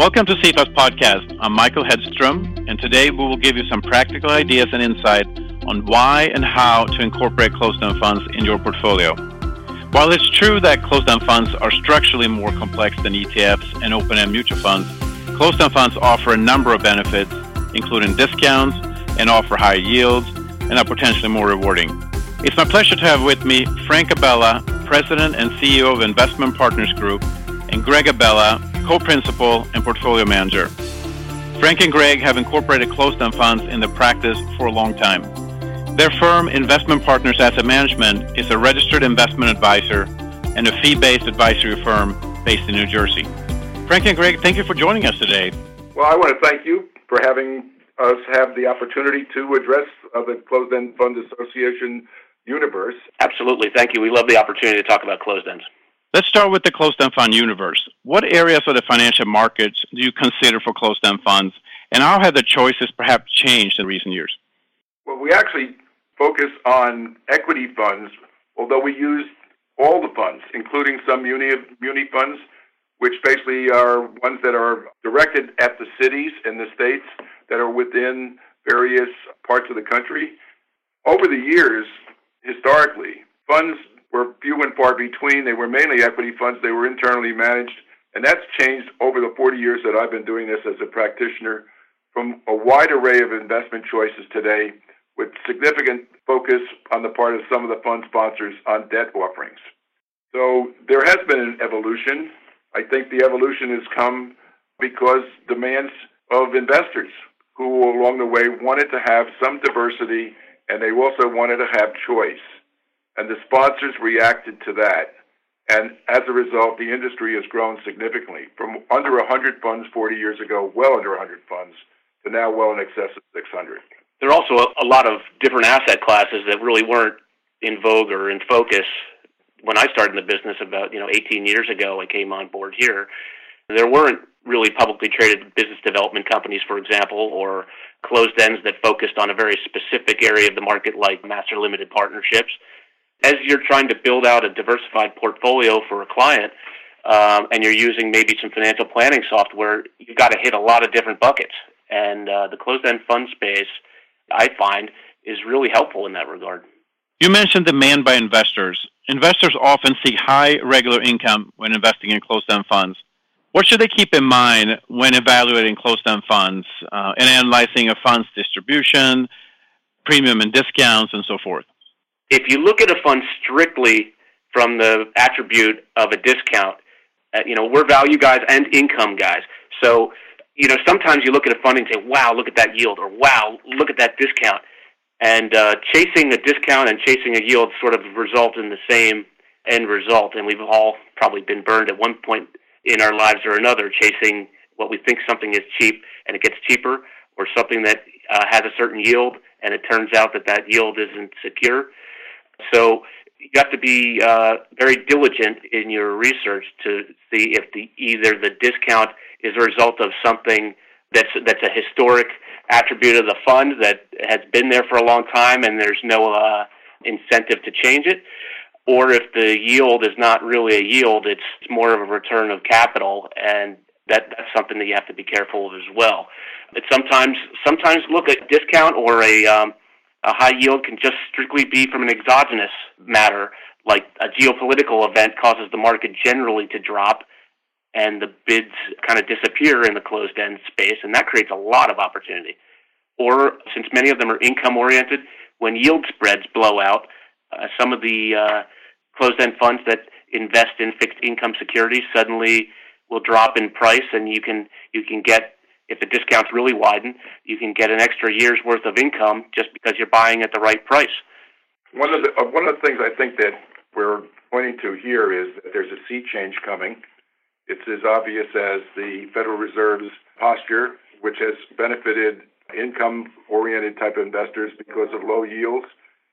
Welcome to CFA's podcast. I'm Michael Hedstrom, and today we will give you some practical ideas and insight on why and how to incorporate closed-end funds in your portfolio. While it's true that closed-end funds are structurally more complex than ETFs and open-end mutual funds, closed-end funds offer a number of benefits, including discounts and offer higher yields and are potentially more rewarding. It's my pleasure to have with me Frank Abella, President and CEO of Investment Partners Group, and Greg Abella, co-principal and portfolio manager. Frank and Greg have incorporated closed-end funds in the practice for a long time. Their firm, Investment Partners Asset Management, is a registered investment advisor and a fee-based advisory firm based in New Jersey. Frank and Greg, thank you for joining us today. Well, I want to thank you for having us have the opportunity to address uh, the Closed End Fund Association universe. Absolutely. Thank you. We love the opportunity to talk about closed ends. Let's start with the closed-end fund universe. What areas of the financial markets do you consider for closed-end funds, and how have the choices perhaps changed in recent years? Well, we actually focus on equity funds, although we use all the funds, including some muni, muni funds, which basically are ones that are directed at the cities and the states that are within various parts of the country. Over the years, historically, funds were few and far between. They were mainly equity funds. They were internally managed. And that's changed over the 40 years that I've been doing this as a practitioner from a wide array of investment choices today with significant focus on the part of some of the fund sponsors on debt offerings. So there has been an evolution. I think the evolution has come because demands of investors who along the way wanted to have some diversity and they also wanted to have choice and the sponsors reacted to that. And as a result, the industry has grown significantly from under 100 funds 40 years ago, well under 100 funds, to now well in excess of 600. There are also a, a lot of different asset classes that really weren't in vogue or in focus when I started in the business about you know 18 years ago. I came on board here. There weren't really publicly traded business development companies, for example, or closed ends that focused on a very specific area of the market, like master limited partnerships as you're trying to build out a diversified portfolio for a client, um, and you're using maybe some financial planning software, you've got to hit a lot of different buckets. And uh, the closed-end fund space, I find, is really helpful in that regard. You mentioned demand by investors. Investors often seek high regular income when investing in closed-end funds. What should they keep in mind when evaluating closed-end funds uh, and analyzing a fund's distribution, premium and discounts, and so forth? If you look at a fund strictly from the attribute of a discount, uh, you know, we're value guys and income guys. So, you know, sometimes you look at a fund and say, wow, look at that yield, or wow, look at that discount. And uh, chasing a discount and chasing a yield sort of result in the same end result. And we've all probably been burned at one point in our lives or another, chasing what we think something is cheap and it gets cheaper, or something that uh, has a certain yield and it turns out that that yield isn't secure so you have to be uh, very diligent in your research to see if the either the discount is a result of something that's that's a historic attribute of the fund that has been there for a long time and there's no uh, incentive to change it, or if the yield is not really a yield, it's more of a return of capital, and that that's something that you have to be careful of as well. But sometimes sometimes look at discount or a um, a high yield can just strictly be from an exogenous matter, like a geopolitical event causes the market generally to drop and the bids kind of disappear in the closed end space, and that creates a lot of opportunity. Or, since many of them are income oriented, when yield spreads blow out, uh, some of the uh, closed end funds that invest in fixed income securities suddenly will drop in price, and you can you can get if the discounts really widen, you can get an extra year's worth of income just because you're buying at the right price. One of the uh, one of the things I think that we're pointing to here is that there's a sea change coming. It's as obvious as the Federal Reserve's posture, which has benefited income-oriented type investors because of low yields,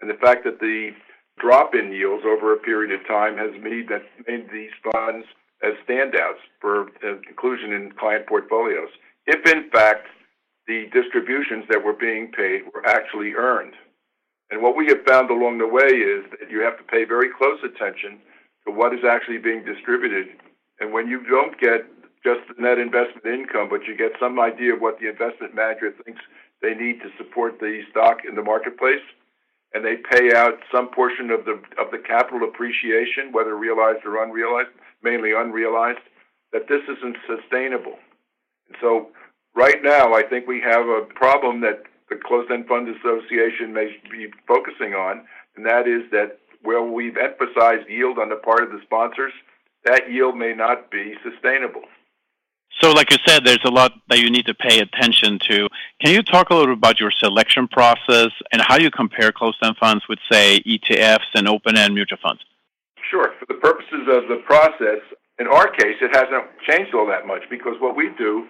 and the fact that the drop in yields over a period of time has made that made these funds as standouts for inclusion in client portfolios if in fact the distributions that were being paid were actually earned. And what we have found along the way is that you have to pay very close attention to what is actually being distributed. And when you don't get just the net investment income, but you get some idea of what the investment manager thinks they need to support the stock in the marketplace. And they pay out some portion of the of the capital appreciation, whether realized or unrealized, mainly unrealized, that this isn't sustainable. So right now I think we have a problem that the Closed End Fund Association may be focusing on, and that is that where we've emphasized yield on the part of the sponsors, that yield may not be sustainable. So, like you said, there's a lot that you need to pay attention to. Can you talk a little bit about your selection process and how you compare closed-end funds with, say, ETFs and open-end mutual funds? Sure. For the purposes of the process, in our case, it hasn't changed all that much because what we do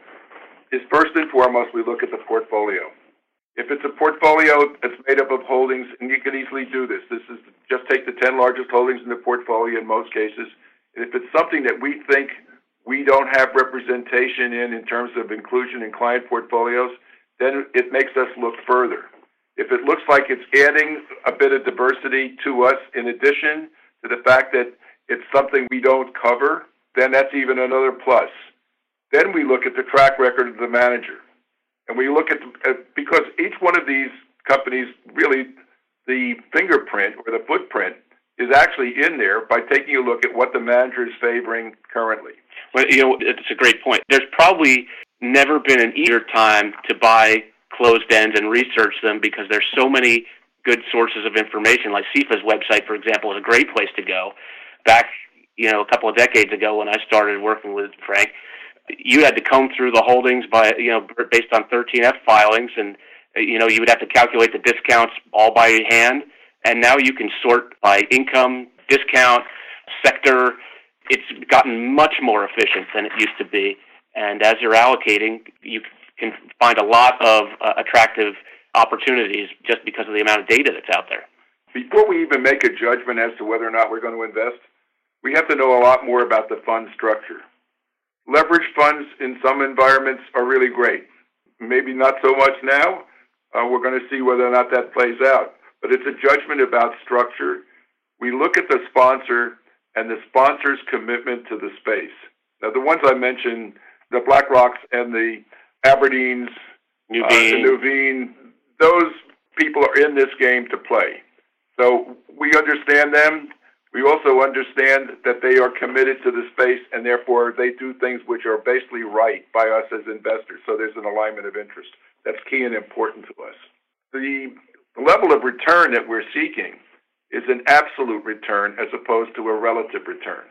is first and foremost, we look at the portfolio. If it's a portfolio that's made up of holdings, and you can easily do this, this is just take the 10 largest holdings in the portfolio in most cases. And if it's something that we think we don't have representation in in terms of inclusion in client portfolios, then it makes us look further. If it looks like it's adding a bit of diversity to us in addition to the fact that it's something we don't cover, then that's even another plus. Then we look at the track record of the manager. And we look at, at because each one of these companies really the fingerprint or the footprint is actually in there by taking a look at what the manager is favoring currently. Well, you know, it's a great point. There's probably never been an easier time to buy closed ends and research them because there's so many good sources of information. Like CEFA's website, for example, is a great place to go. Back, you know, a couple of decades ago when I started working with Frank, you had to comb through the holdings by you know based on 13F filings, and you know you would have to calculate the discounts all by hand. And now you can sort by income, discount, sector. It's gotten much more efficient than it used to be. And as you're allocating, you can find a lot of uh, attractive opportunities just because of the amount of data that's out there. Before we even make a judgment as to whether or not we're going to invest, we have to know a lot more about the fund structure. Leverage funds in some environments are really great. Maybe not so much now. Uh, we're going to see whether or not that plays out. But it's a judgment about structure. We look at the sponsor and the sponsor's commitment to the space. Now, the ones I mentioned, the BlackRocks and the Aberdeens, Nuveen. Uh, the Nuveen, those people are in this game to play. So we understand them. We also understand that they are committed to the space and therefore they do things which are basically right by us as investors. So there's an alignment of interest. That's key and important to us. The level of return that we're seeking is an absolute return as opposed to a relative return.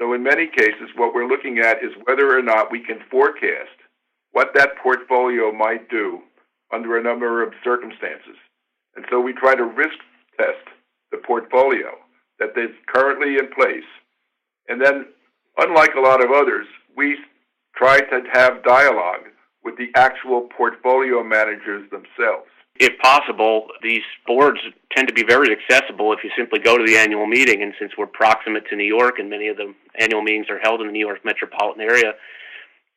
So in many cases, what we're looking at is whether or not we can forecast what that portfolio might do under a number of circumstances. And so we try to risk test the portfolio that is currently in place. And then, unlike a lot of others, we try to have dialogue with the actual portfolio managers themselves. If possible, these boards tend to be very accessible if you simply go to the annual meeting. And since we're proximate to New York and many of the annual meetings are held in the New York metropolitan area,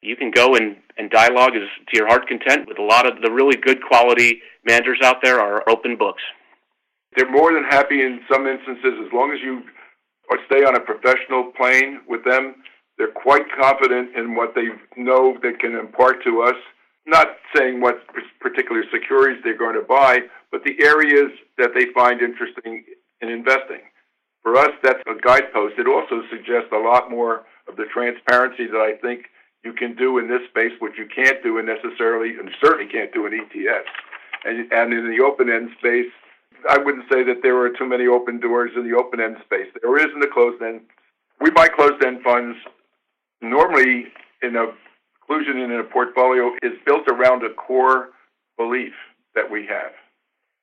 you can go and, and dialogue is to your heart content with a lot of the really good quality managers out there are open books. They're more than happy in some instances as long as you stay on a professional plane with them. They're quite confident in what they know they can impart to us. Not saying what particular securities they're going to buy, but the areas that they find interesting in investing. For us, that's a guidepost. It also suggests a lot more of the transparency that I think you can do in this space, which you can't do in necessarily, and certainly can't do in ETFs. And, and in the open end space, I wouldn't say that there are too many open doors in the open end space. There is in the closed end. We buy closed end funds normally in a inclusion in a portfolio is built around a core belief that we have.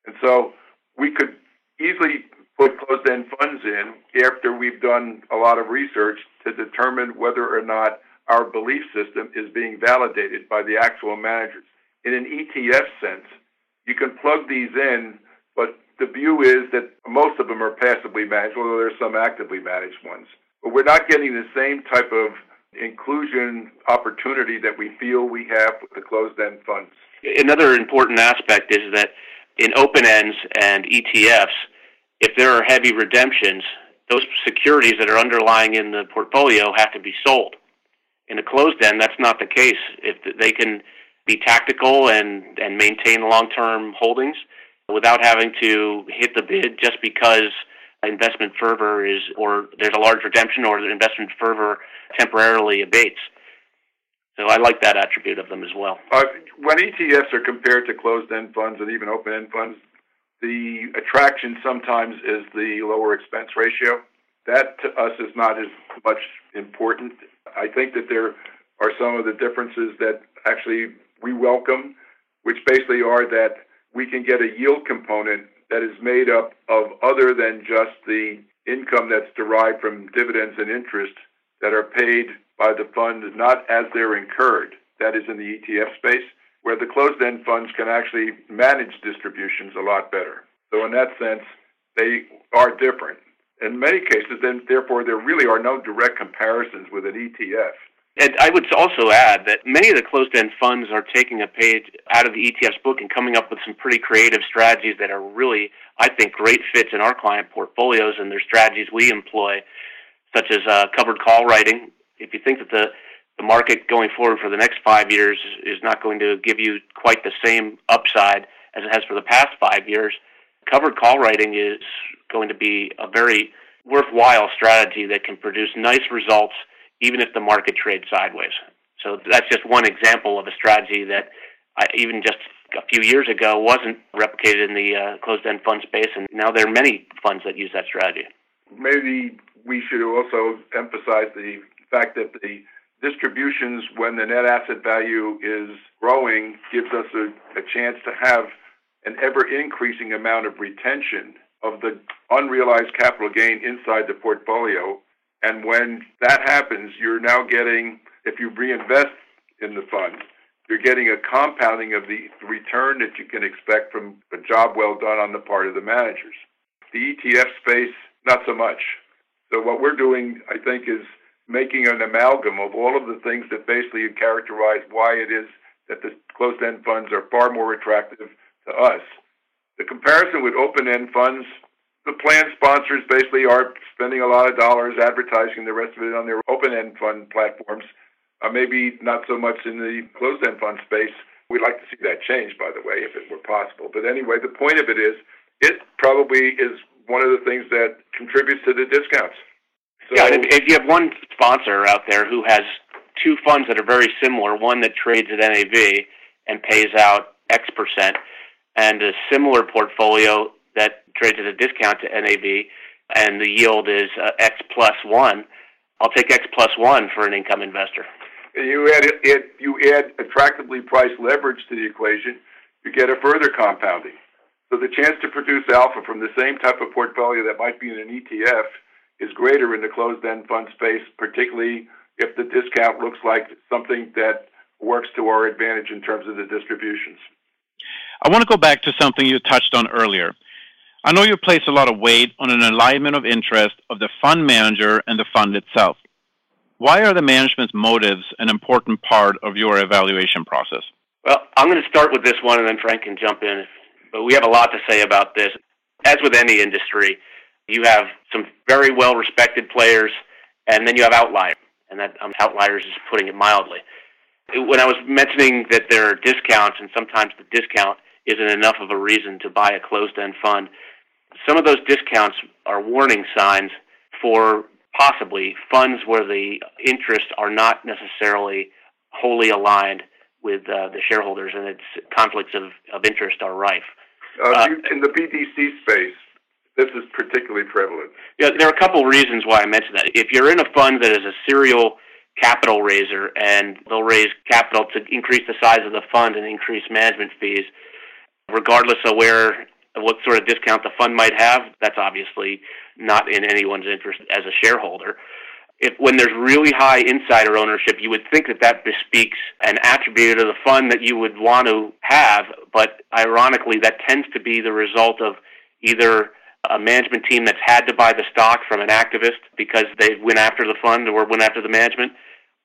And so we could easily put closed end funds in after we've done a lot of research to determine whether or not our belief system is being validated by the actual managers. In an ETF sense, you can plug these in, but the view is that most of them are passively managed, although there are some actively managed ones. But we're not getting the same type of inclusion opportunity that we feel we have with the closed-end funds. Another important aspect is that in open ends and ETFs, if there are heavy redemptions, those securities that are underlying in the portfolio have to be sold. In a closed end, that's not the case. If they can be tactical and, and maintain long term holdings without having to hit the bid just because investment fervor is, or there's a large redemption, or the investment fervor temporarily abates. So I like that attribute of them as well. Uh, when ETFs are compared to closed-end funds and even open-end funds, the attraction sometimes is the lower expense ratio. That to us is not as much important. I think that there are some of the differences that actually we welcome, which basically are that we can get a yield component that is made up of other than just the income that's derived from dividends and interest that are paid by the fund not as they're incurred. That is in the ETF space, where the closed end funds can actually manage distributions a lot better. So, in that sense, they are different. In many cases, then, therefore, there really are no direct comparisons with an ETF. And I would also add that many of the closed-end funds are taking a page out of the ETF's book and coming up with some pretty creative strategies that are really, I think, great fits in our client portfolios and their strategies we employ, such as uh, covered call writing. If you think that the the market going forward for the next five years is not going to give you quite the same upside as it has for the past five years, covered call writing is going to be a very worthwhile strategy that can produce nice results even if the market trades sideways. So that's just one example of a strategy that I, even just a few years ago wasn't replicated in the uh, closed-end fund space, and now there are many funds that use that strategy. Maybe we should also emphasize the fact that the distributions, when the net asset value is growing, gives us a, a chance to have an ever increasing amount of retention of the unrealized capital gain inside the portfolio and when that happens, you're now getting, if you reinvest in the fund, you're getting a compounding of the return that you can expect from a job well done on the part of the managers. The ETF space, not so much. So what we're doing, I think, is making an amalgam of all of the things that basically characterize why it is that the closed-end funds are far more attractive to us. The comparison with open-end funds the plan sponsors basically are spending a lot of dollars advertising the rest of it on their open end fund platforms. Uh, maybe not so much in the closed end fund space. We'd like to see that change, by the way, if it were possible. But anyway, the point of it is, it probably is one of the things that contributes to the discounts. So, yeah, if, if you have one sponsor out there who has two funds that are very similar, one that trades at NAV and pays out X percent, and a similar portfolio that trades at a discount to NAV, and the yield is uh, X plus one, I'll take X plus one for an income investor. You add it, it, you add attractively priced leverage to the equation, you get a further compounding. So the chance to produce alpha from the same type of portfolio that might be in an ETF is greater in the closed-end fund space, particularly if the discount looks like something that works to our advantage in terms of the distributions. I want to go back to something you touched on earlier. I know you place a lot of weight on an alignment of interest of the fund manager and the fund itself. Why are the management's motives an important part of your evaluation process? Well, I'm going to start with this one and then Frank can jump in. But we have a lot to say about this. As with any industry, you have some very well respected players and then you have outliers. And that um, outliers is putting it mildly. When I was mentioning that there are discounts and sometimes the discount isn't enough of a reason to buy a closed end fund, some of those discounts are warning signs for possibly funds where the interests are not necessarily wholly aligned with uh, the shareholders and its conflicts of, of interest are rife. Uh, uh, in the BDC space, this is particularly prevalent. Yeah, there are a couple reasons why I mentioned that. If you're in a fund that is a serial capital raiser and they'll raise capital to increase the size of the fund and increase management fees, regardless of where what sort of discount the fund might have, that's obviously not in anyone's interest as a shareholder. If when there's really high insider ownership, you would think that that bespeaks an attribute of the fund that you would want to have, but ironically, that tends to be the result of either a management team that's had to buy the stock from an activist because they went after the fund or went after the management,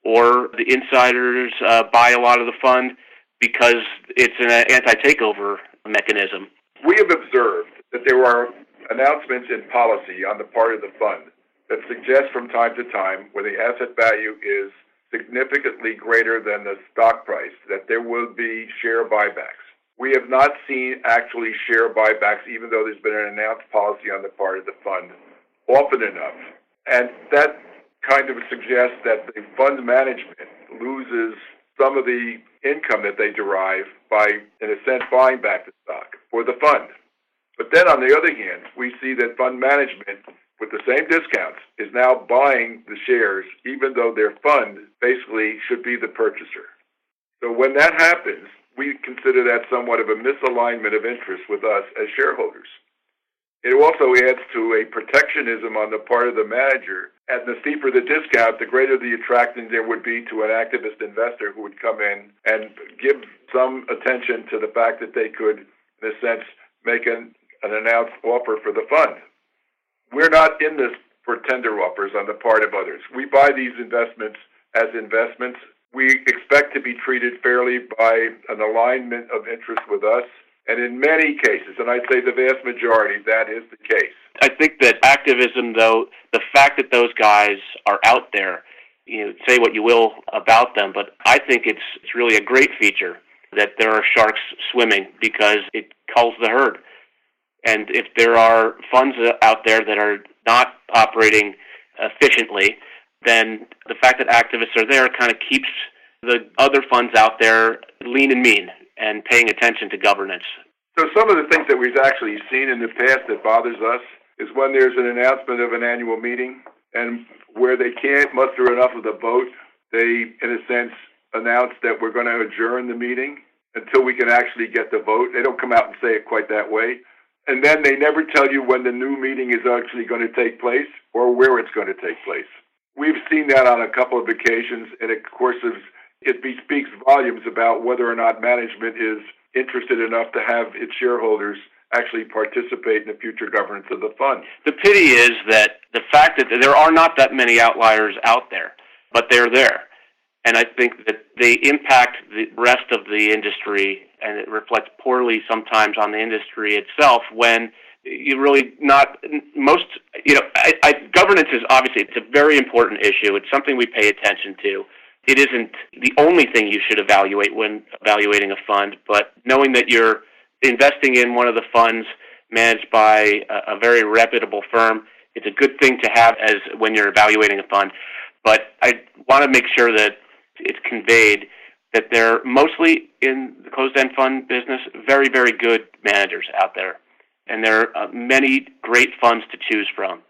or the insiders uh, buy a lot of the fund because it's an anti-takeover mechanism we have observed that there are announcements in policy on the part of the fund that suggest from time to time where the asset value is significantly greater than the stock price, that there will be share buybacks. We have not seen actually share buybacks, even though there's been an announced policy on the part of the fund, often enough. And that kind of suggests that the fund management loses some of the income that they derive by, in a sense, buying back the stock for the fund. But then on the other hand, we see that fund management, with the same discounts, is now buying the shares, even though their fund basically should be the purchaser. So when that happens, we consider that somewhat of a misalignment of interest with us as shareholders. It also adds to a protectionism on the part of the manager. And the steeper the discount, the greater the attraction there would be to an activist investor who would come in and give some attention to the fact that they could, in a sense, make an, an announced offer for the fund. We're not in this for tender offers on the part of others. We buy these investments as investments. We expect to be treated fairly by an alignment of interest with us and in many cases, and I'd say the vast majority, that is the case. I think that activism, though, the fact that those guys are out there, you know, say what you will about them, but I think it's it's really a great feature that there are sharks swimming because it culls the herd. And if there are funds out there that are not operating efficiently, then the fact that activists are there kind of keeps the other funds out there lean and mean and paying attention to governance. So some of the things that we've actually seen in the past that bothers us is when there's an announcement of an annual meeting and where they can't muster enough of the vote, they, in a sense, announce that we're going to adjourn the meeting until we can actually get the vote. They don't come out and say it quite that way. And then they never tell you when the new meeting is actually going to take place or where it's going to take place. We've seen that on a couple of occasions, and of course, it speaks volumes about whether or not management is interested enough to have its shareholders actually participate in the future governance of the fund. The pity is that the fact that there are not that many outliers out there, but they're there. And I think that they impact the rest of the industry and it reflects poorly sometimes on the industry itself when you really not most you know I, I, governance is obviously it's a very important issue it's something we pay attention to it isn't the only thing you should evaluate when evaluating a fund, but knowing that you're investing in one of the funds managed by a, a very reputable firm, it's a good thing to have as when you're evaluating a fund. But I want to make sure that it's conveyed that they're mostly in the closed-end fund business, very, very good managers out there, and there are uh, many great funds to choose from.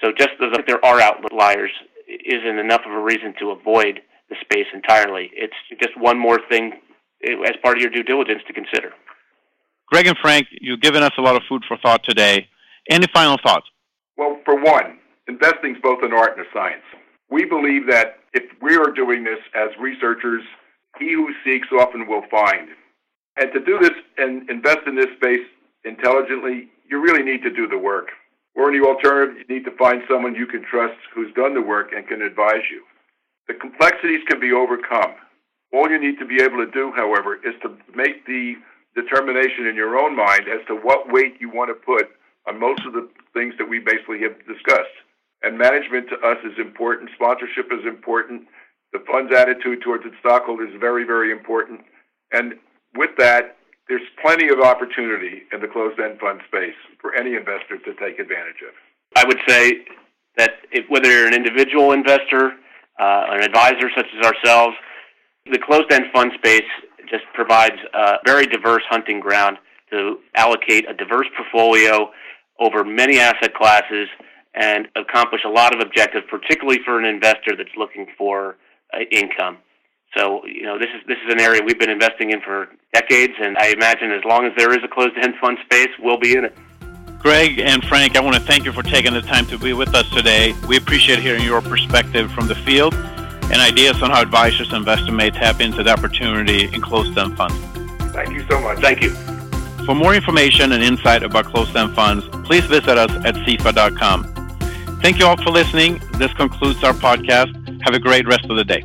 So just that there are outliers isn't enough of a reason to avoid the space entirely. It's just one more thing eh, as part of your due diligence to consider. Greg and Frank, you've given us a lot of food for thought today. Any final thoughts? Well, for one, investing is both an art and a science. We believe that if we are doing this as researchers, he who seeks often will find. And to do this and invest in this space intelligently, you really need to do the work. Or in the alternative, you need to find someone you can trust who's done the work and can advise you. The complexities can be overcome. All you need to be able to do, however, is to make the determination in your own mind as to what weight you want to put on most of the things that we basically have discussed. And management to us is important, sponsorship is important, the fund's attitude towards its stockholders is very, very important. And with that, there's plenty of opportunity in the closed end fund space for any investor to take advantage of. I would say that if, whether you're an individual investor uh, an advisor such as ourselves. The closed-end fund space just provides a very diverse hunting ground to allocate a diverse portfolio over many asset classes and accomplish a lot of objectives, particularly for an investor that's looking for uh, income. So, you know, this is this is an area we've been investing in for decades, and I imagine as long as there is a closed-end fund space, we'll be in it. Greg and Frank, I want to thank you for taking the time to be with us today. We appreciate hearing your perspective from the field and ideas on how advisors and investors may tap into the opportunity in closed-end funds. Thank you so much. Thank you. For more information and insight about closed-end funds, please visit us at CEFA.com. Thank you all for listening. This concludes our podcast. Have a great rest of the day.